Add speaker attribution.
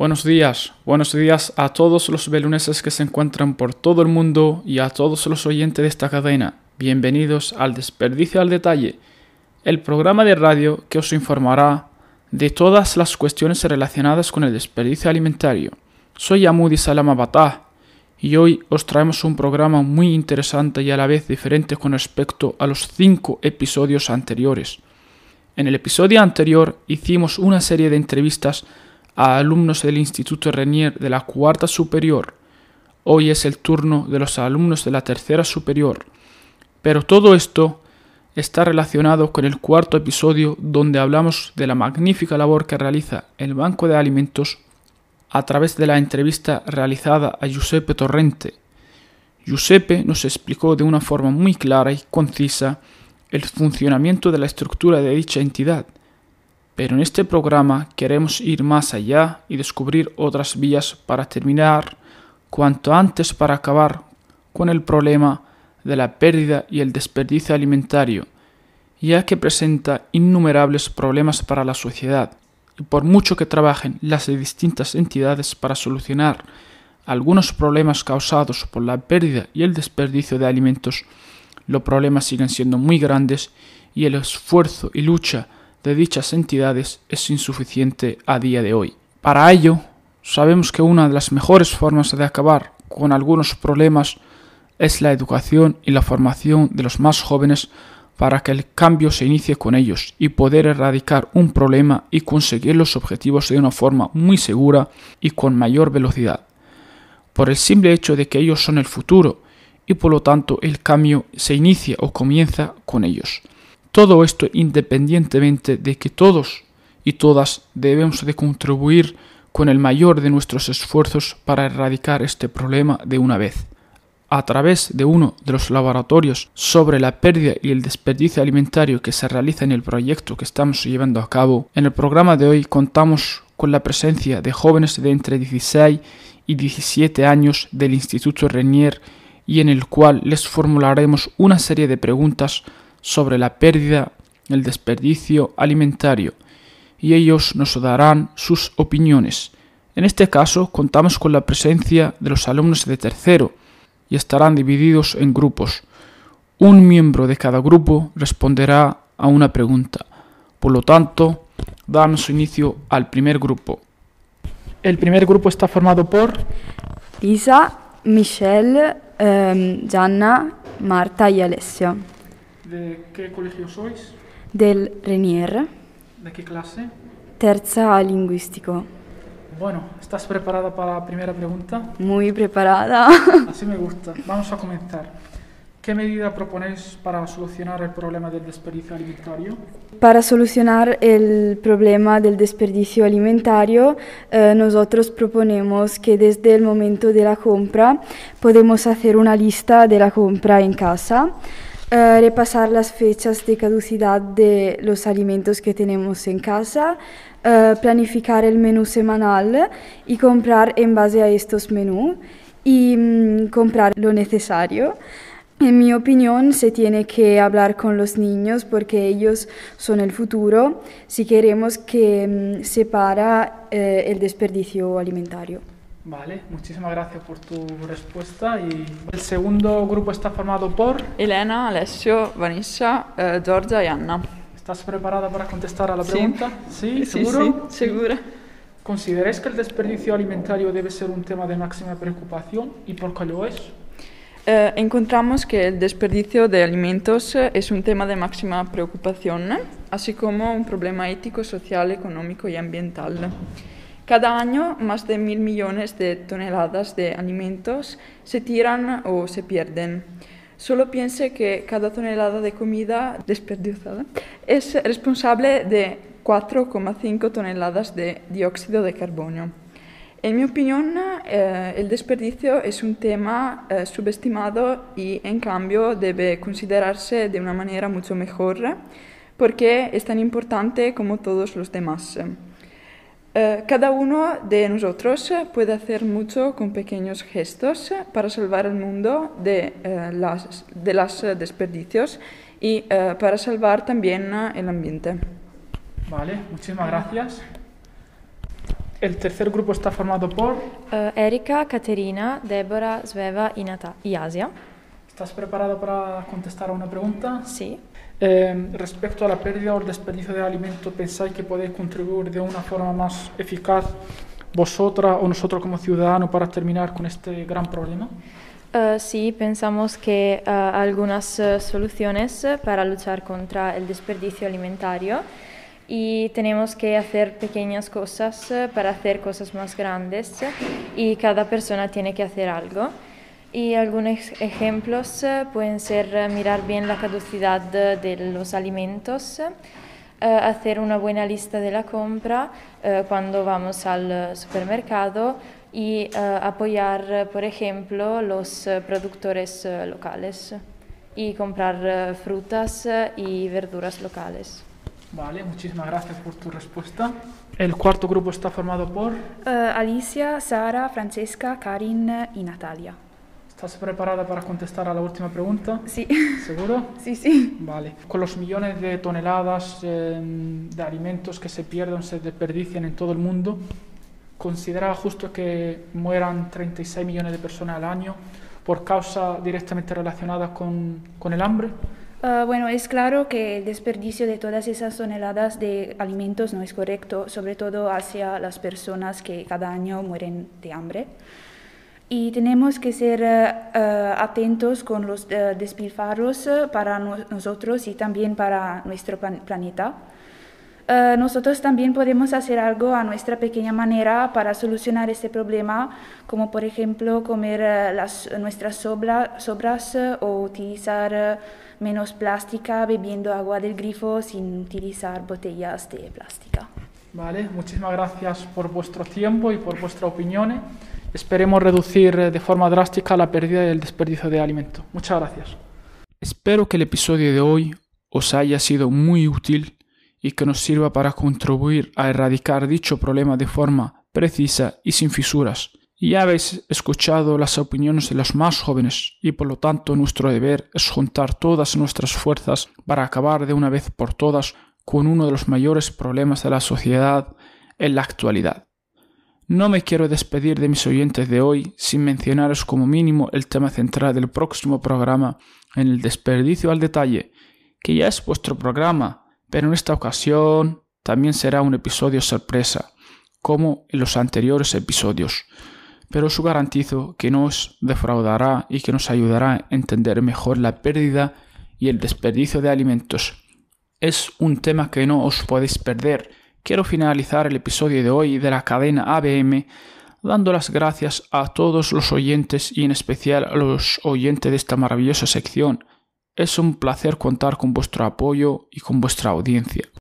Speaker 1: Buenos días, buenos días a todos los beluneses que se encuentran por todo el mundo y a todos los oyentes de esta cadena. Bienvenidos al Desperdicio al Detalle, el programa de radio que os informará de todas las cuestiones relacionadas con el desperdicio alimentario. Soy Amudi Salamabatá y hoy os traemos un programa muy interesante y a la vez diferente con respecto a los cinco episodios anteriores. En el episodio anterior hicimos una serie de entrevistas a alumnos del Instituto Renier de la cuarta superior. Hoy es el turno de los alumnos de la tercera superior. Pero todo esto está relacionado con el cuarto episodio donde hablamos de la magnífica labor que realiza el Banco de Alimentos a través de la entrevista realizada a Giuseppe Torrente. Giuseppe nos explicó de una forma muy clara y concisa el funcionamiento de la estructura de dicha entidad pero en este programa queremos ir más allá y descubrir otras vías para terminar cuanto antes para acabar con el problema de la pérdida y el desperdicio alimentario, ya que presenta innumerables problemas para la sociedad, y por mucho que trabajen las distintas entidades para solucionar algunos problemas causados por la pérdida y el desperdicio de alimentos, los problemas siguen siendo muy grandes y el esfuerzo y lucha de dichas entidades es insuficiente a día de hoy. Para ello, sabemos que una de las mejores formas de acabar con algunos problemas es la educación y la formación de los más jóvenes para que el cambio se inicie con ellos y poder erradicar un problema y conseguir los objetivos de una forma muy segura y con mayor velocidad. Por el simple hecho de que ellos son el futuro y por lo tanto el cambio se inicia o comienza con ellos. Todo esto independientemente de que todos y todas debemos de contribuir con el mayor de nuestros esfuerzos para erradicar este problema de una vez. A través de uno de los laboratorios sobre la pérdida y el desperdicio alimentario que se realiza en el proyecto que estamos llevando a cabo, en el programa de hoy contamos con la presencia de jóvenes de entre 16 y 17 años del Instituto Renier y en el cual les formularemos una serie de preguntas sobre la pérdida, el desperdicio alimentario, y ellos nos darán sus opiniones. En este caso contamos con la presencia de los alumnos de tercero y estarán divididos en grupos. Un miembro de cada grupo responderá a una pregunta. Por lo tanto, damos inicio al primer grupo. El primer grupo está formado por
Speaker 2: Lisa, Michelle, Gianna, Marta y Alessio.
Speaker 1: ¿De qué colegio sois?
Speaker 2: Del Renier,
Speaker 1: ¿De qué clase?
Speaker 2: terza lingüístico.
Speaker 1: Bueno, ¿estás preparada para la primera pregunta?
Speaker 2: Muy preparada.
Speaker 1: Así me gusta. Vamos a comenzar. ¿Qué medida proponéis para solucionar el problema del desperdicio alimentario?
Speaker 2: Para solucionar el problema del desperdicio alimentario, eh, nosotros proponemos que desde el momento de la compra podemos hacer una lista de la compra en casa. Eh, repasar las fechas de caducidad de los alimentos que tenemos en casa, eh, planificar el menú semanal y comprar en base a estos menús y mm, comprar lo necesario. En mi opinión, se tiene que hablar con los niños porque ellos son el futuro si queremos que mm, se para eh, el desperdicio alimentario.
Speaker 1: Vale, muchísimas gracias por tu respuesta. Y el segundo grupo está formado por...
Speaker 3: Elena, Alessio, Vanessa, eh, Giorgia y Anna.
Speaker 1: ¿Estás preparada para contestar a la
Speaker 3: Sí.
Speaker 1: pregunta? Sí,
Speaker 3: Sí,
Speaker 1: ¿seguro?
Speaker 3: sí, segura.
Speaker 1: ¿Consideráis que el desperdicio alimentario debe ser un tema de máxima preocupación y por qué lo es?
Speaker 3: Eh, encontramos que el desperdicio de alimentos eh, es un tema de máxima preocupación, así como un problema ético, social, económico y ambiental. Cada año, más de mil millones de toneladas de alimentos se tiran o se pierden. Solo piense que cada tonelada de comida desperdiciada es responsable de 4,5 toneladas de dióxido de carbono. En mi opinión, eh, el desperdicio es un tema eh, subestimado y en cambio debe considerarse de una manera mucho mejor porque es tan importante como todos los demás. Eh, cada uno de nosotros puede hacer mucho con pequeños gestos para salvar el mundo de, eh, las, de los desperdicios y eh, para salvar también eh, el ambiente.
Speaker 1: Vale, muchísimas gracias. El tercer grupo está formado por...
Speaker 4: Uh, Erika, Caterina, Deborah, Sveva y, Nata y Asia.
Speaker 1: ¿Estás preparado para contestar a una pregunta?
Speaker 4: Sí.
Speaker 1: Eh, respecto a la pérdida o el desperdicio de alimentos, ¿pensáis que podéis contribuir de una forma más eficaz vosotras o nosotros como ciudadanos para terminar con este gran problema?
Speaker 4: Uh, sí, pensamos que uh, algunas uh, soluciones para luchar contra el desperdicio alimentario y tenemos que hacer pequeñas cosas para hacer cosas más grandes y cada persona tiene que hacer algo. Y algunos ejemplos pueden ser mirar bien la caducidad de los alimentos, hacer una buena lista de la compra cuando vamos al supermercado y apoyar, por ejemplo, los productores locales y comprar frutas y verduras locales.
Speaker 1: Vale, muchísimas gracias por tu respuesta. El cuarto grupo está formado por...
Speaker 5: Alicia, Sara, Francesca, Karin y Natalia.
Speaker 1: ¿Estás preparada para contestar a la última pregunta?
Speaker 5: Sí.
Speaker 1: ¿Seguro?
Speaker 5: Sí, sí.
Speaker 1: Vale. Con los millones de toneladas eh, de alimentos que se pierden, se desperdician en todo el mundo, ¿considera justo que mueran 36 millones de personas al año por causas directamente relacionadas con, con el hambre?
Speaker 5: Uh, bueno, es claro que el desperdicio de todas esas toneladas de alimentos no es correcto, sobre todo hacia las personas que cada año mueren de hambre. Y tenemos que ser uh, atentos con los uh, despilfarros para no nosotros y también para nuestro plan planeta. nosotros también podemos hacer algo a nuestra pequeña manera para solucionar este problema, como por ejemplo comer las, nuestras sobra, sobras o utilizar menos plástica bebiendo agua del grifo sin utilizar botellas de plástica.
Speaker 1: Vale, muchísimas gracias por vuestro tiempo y por vuestras opiniones. Esperemos reducir de forma drástica la pérdida y el desperdicio de alimentos. Muchas gracias. Espero que el episodio de hoy os haya sido muy útil y que nos sirva para contribuir a erradicar dicho problema de forma precisa y sin fisuras. Ya habéis escuchado las opiniones de los más jóvenes y por lo tanto nuestro deber es juntar todas nuestras fuerzas para acabar de una vez por todas con uno de los mayores problemas de la sociedad en la actualidad. No me quiero despedir de mis oyentes de hoy sin mencionaros como mínimo el tema central del próximo programa en el desperdicio al detalle, que ya es vuestro programa, pero en esta ocasión también será un episodio sorpresa, como en los anteriores episodios pero os garantizo que nos defraudará y que nos ayudará a entender mejor la pérdida y el desperdicio de alimentos. Es un tema que no os podéis perder. Quiero finalizar el episodio de hoy de la cadena ABM dando las gracias a todos los oyentes y en especial a los oyentes de esta maravillosa sección. Es un placer contar con vuestro apoyo y con vuestra audiencia.